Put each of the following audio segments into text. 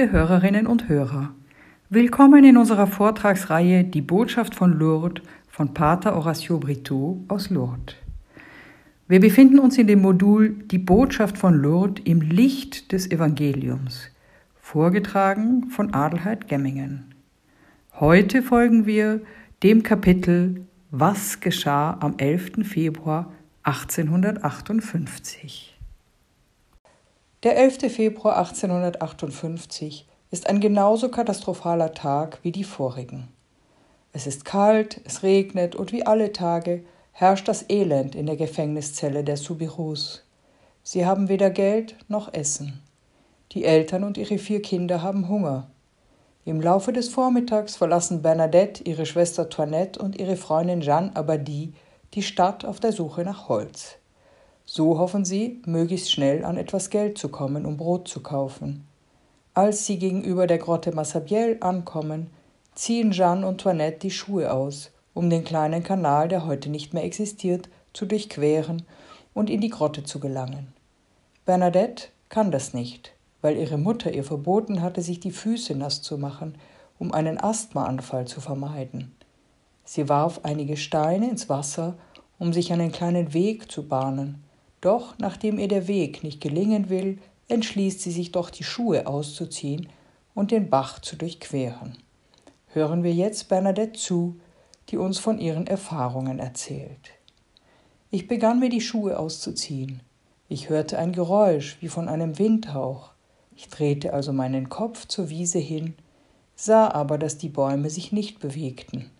Liebe Hörerinnen und Hörer, willkommen in unserer Vortragsreihe Die Botschaft von Lourdes von Pater Horacio Brito aus Lourdes. Wir befinden uns in dem Modul Die Botschaft von Lourdes im Licht des Evangeliums, vorgetragen von Adelheid Gemmingen. Heute folgen wir dem Kapitel Was geschah am 11. Februar 1858. Der 11. Februar 1858 ist ein genauso katastrophaler Tag wie die vorigen. Es ist kalt, es regnet und wie alle Tage herrscht das Elend in der Gefängniszelle der Subirus. Sie haben weder Geld noch Essen. Die Eltern und ihre vier Kinder haben Hunger. Im Laufe des Vormittags verlassen Bernadette, ihre Schwester Toinette und ihre Freundin Jeanne Abadie die Stadt auf der Suche nach Holz. So hoffen sie, möglichst schnell an etwas Geld zu kommen, um Brot zu kaufen. Als sie gegenüber der Grotte Massabielle ankommen, ziehen Jeanne und Toinette die Schuhe aus, um den kleinen Kanal, der heute nicht mehr existiert, zu durchqueren und in die Grotte zu gelangen. Bernadette kann das nicht, weil ihre Mutter ihr verboten hatte, sich die Füße nass zu machen, um einen Asthmaanfall zu vermeiden. Sie warf einige Steine ins Wasser, um sich einen kleinen Weg zu bahnen, doch nachdem ihr der Weg nicht gelingen will, entschließt sie sich doch die Schuhe auszuziehen und den Bach zu durchqueren hören wir jetzt Bernadette zu, die uns von ihren Erfahrungen erzählt. Ich begann mir die Schuhe auszuziehen. Ich hörte ein Geräusch wie von einem Windhauch. Ich drehte also meinen Kopf zur Wiese hin, sah aber, dass die Bäume sich nicht bewegten.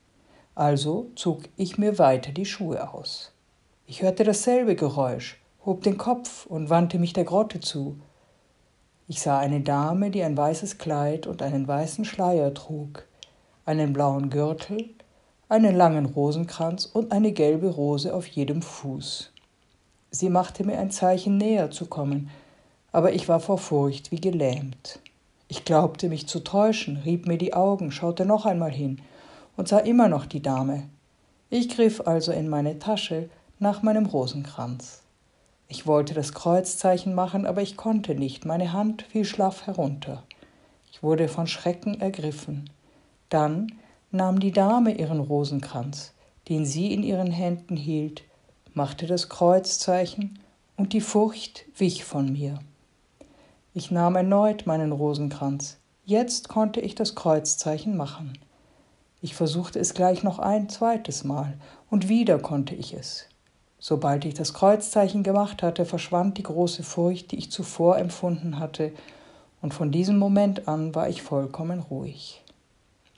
Also zog ich mir weiter die Schuhe aus. Ich hörte dasselbe Geräusch, hob den Kopf und wandte mich der Grotte zu. Ich sah eine Dame, die ein weißes Kleid und einen weißen Schleier trug einen blauen Gürtel, einen langen Rosenkranz und eine gelbe Rose auf jedem Fuß. Sie machte mir ein Zeichen, näher zu kommen, aber ich war vor Furcht wie gelähmt. Ich glaubte mich zu täuschen, rieb mir die Augen, schaute noch einmal hin und sah immer noch die Dame. Ich griff also in meine Tasche nach meinem Rosenkranz. Ich wollte das Kreuzzeichen machen, aber ich konnte nicht, meine Hand fiel schlaff herunter. Ich wurde von Schrecken ergriffen. Dann nahm die Dame ihren Rosenkranz, den sie in ihren Händen hielt, machte das Kreuzzeichen, und die Furcht wich von mir. Ich nahm erneut meinen Rosenkranz. Jetzt konnte ich das Kreuzzeichen machen. Ich versuchte es gleich noch ein zweites Mal, und wieder konnte ich es. Sobald ich das Kreuzzeichen gemacht hatte, verschwand die große Furcht, die ich zuvor empfunden hatte, und von diesem Moment an war ich vollkommen ruhig.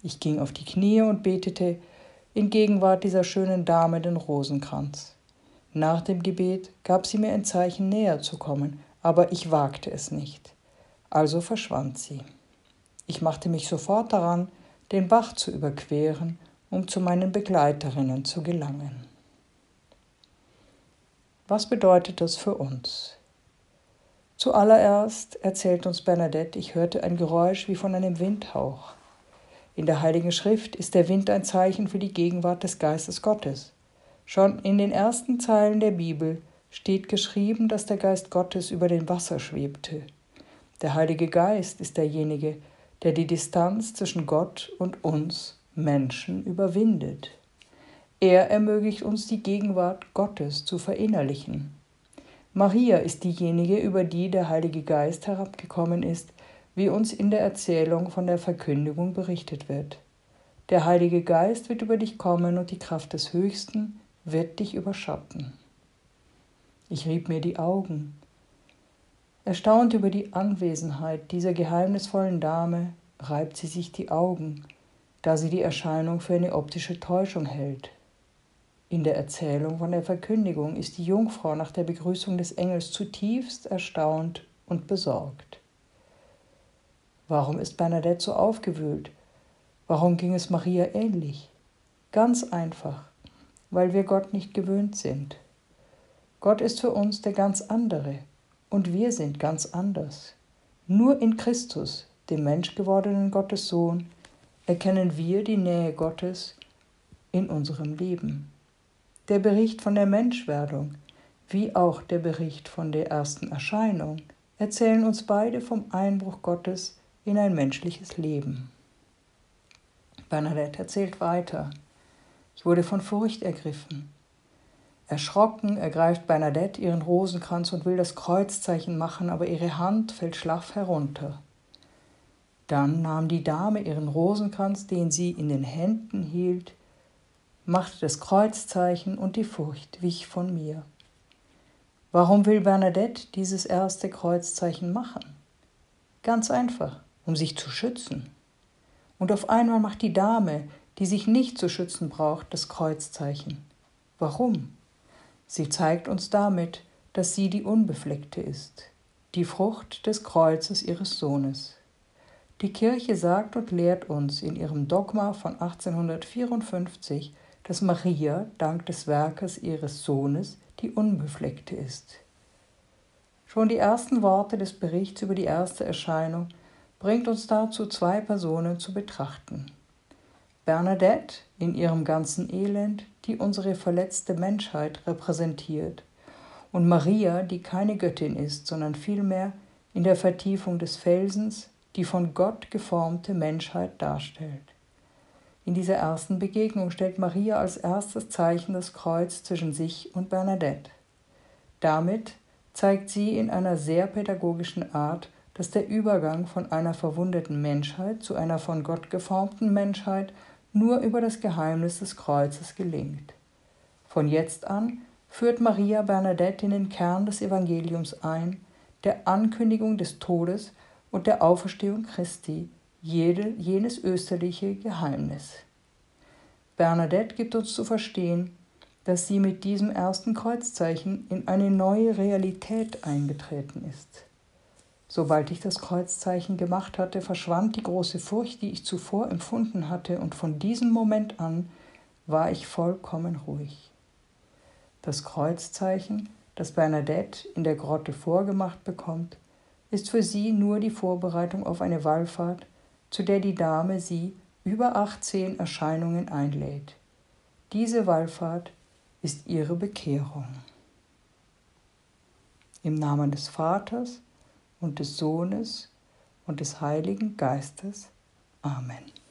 Ich ging auf die Knie und betete in Gegenwart dieser schönen Dame den Rosenkranz. Nach dem Gebet gab sie mir ein Zeichen, näher zu kommen, aber ich wagte es nicht. Also verschwand sie. Ich machte mich sofort daran, den Bach zu überqueren, um zu meinen Begleiterinnen zu gelangen. Was bedeutet das für uns? Zuallererst erzählt uns Bernadette, ich hörte ein Geräusch wie von einem Windhauch. In der Heiligen Schrift ist der Wind ein Zeichen für die Gegenwart des Geistes Gottes. Schon in den ersten Zeilen der Bibel steht geschrieben, dass der Geist Gottes über dem Wasser schwebte. Der Heilige Geist ist derjenige, der die Distanz zwischen Gott und uns Menschen überwindet. Er ermöglicht uns die Gegenwart Gottes zu verinnerlichen. Maria ist diejenige, über die der Heilige Geist herabgekommen ist, wie uns in der Erzählung von der Verkündigung berichtet wird. Der Heilige Geist wird über dich kommen und die Kraft des Höchsten wird dich überschatten. Ich rieb mir die Augen. Erstaunt über die Anwesenheit dieser geheimnisvollen Dame, reibt sie sich die Augen, da sie die Erscheinung für eine optische Täuschung hält. In der Erzählung von der Verkündigung ist die Jungfrau nach der Begrüßung des Engels zutiefst erstaunt und besorgt. Warum ist Bernadette so aufgewühlt? Warum ging es Maria ähnlich? Ganz einfach, weil wir Gott nicht gewöhnt sind. Gott ist für uns der ganz andere und wir sind ganz anders. Nur in Christus, dem menschgewordenen Gottes Sohn, erkennen wir die Nähe Gottes in unserem Leben. Der Bericht von der Menschwerdung, wie auch der Bericht von der ersten Erscheinung, erzählen uns beide vom Einbruch Gottes in ein menschliches Leben. Bernadette erzählt weiter. Ich wurde von Furcht ergriffen. Erschrocken ergreift Bernadette ihren Rosenkranz und will das Kreuzzeichen machen, aber ihre Hand fällt schlaff herunter. Dann nahm die Dame ihren Rosenkranz, den sie in den Händen hielt, machte das Kreuzzeichen und die Furcht wich von mir. Warum will Bernadette dieses erste Kreuzzeichen machen? Ganz einfach, um sich zu schützen. Und auf einmal macht die Dame, die sich nicht zu schützen braucht, das Kreuzzeichen. Warum? Sie zeigt uns damit, dass sie die Unbefleckte ist, die Frucht des Kreuzes ihres Sohnes. Die Kirche sagt und lehrt uns in ihrem Dogma von 1854, dass Maria dank des Werkes ihres Sohnes die Unbefleckte ist. Schon die ersten Worte des Berichts über die erste Erscheinung bringt uns dazu, zwei Personen zu betrachten. Bernadette in ihrem ganzen Elend, die unsere verletzte Menschheit repräsentiert, und Maria, die keine Göttin ist, sondern vielmehr in der Vertiefung des Felsens die von Gott geformte Menschheit darstellt. In dieser ersten Begegnung stellt Maria als erstes Zeichen das Kreuz zwischen sich und Bernadette. Damit zeigt sie in einer sehr pädagogischen Art, dass der Übergang von einer verwundeten Menschheit zu einer von Gott geformten Menschheit nur über das Geheimnis des Kreuzes gelingt. Von jetzt an führt Maria Bernadette in den Kern des Evangeliums ein, der Ankündigung des Todes und der Auferstehung Christi, jede, jenes österliche Geheimnis. Bernadette gibt uns zu verstehen, dass sie mit diesem ersten Kreuzzeichen in eine neue Realität eingetreten ist. Sobald ich das Kreuzzeichen gemacht hatte, verschwand die große Furcht, die ich zuvor empfunden hatte, und von diesem Moment an war ich vollkommen ruhig. Das Kreuzzeichen, das Bernadette in der Grotte vorgemacht bekommt, ist für sie nur die Vorbereitung auf eine Wallfahrt, zu der die Dame sie über 18 Erscheinungen einlädt. Diese Wallfahrt ist ihre Bekehrung. Im Namen des Vaters und des Sohnes und des Heiligen Geistes. Amen.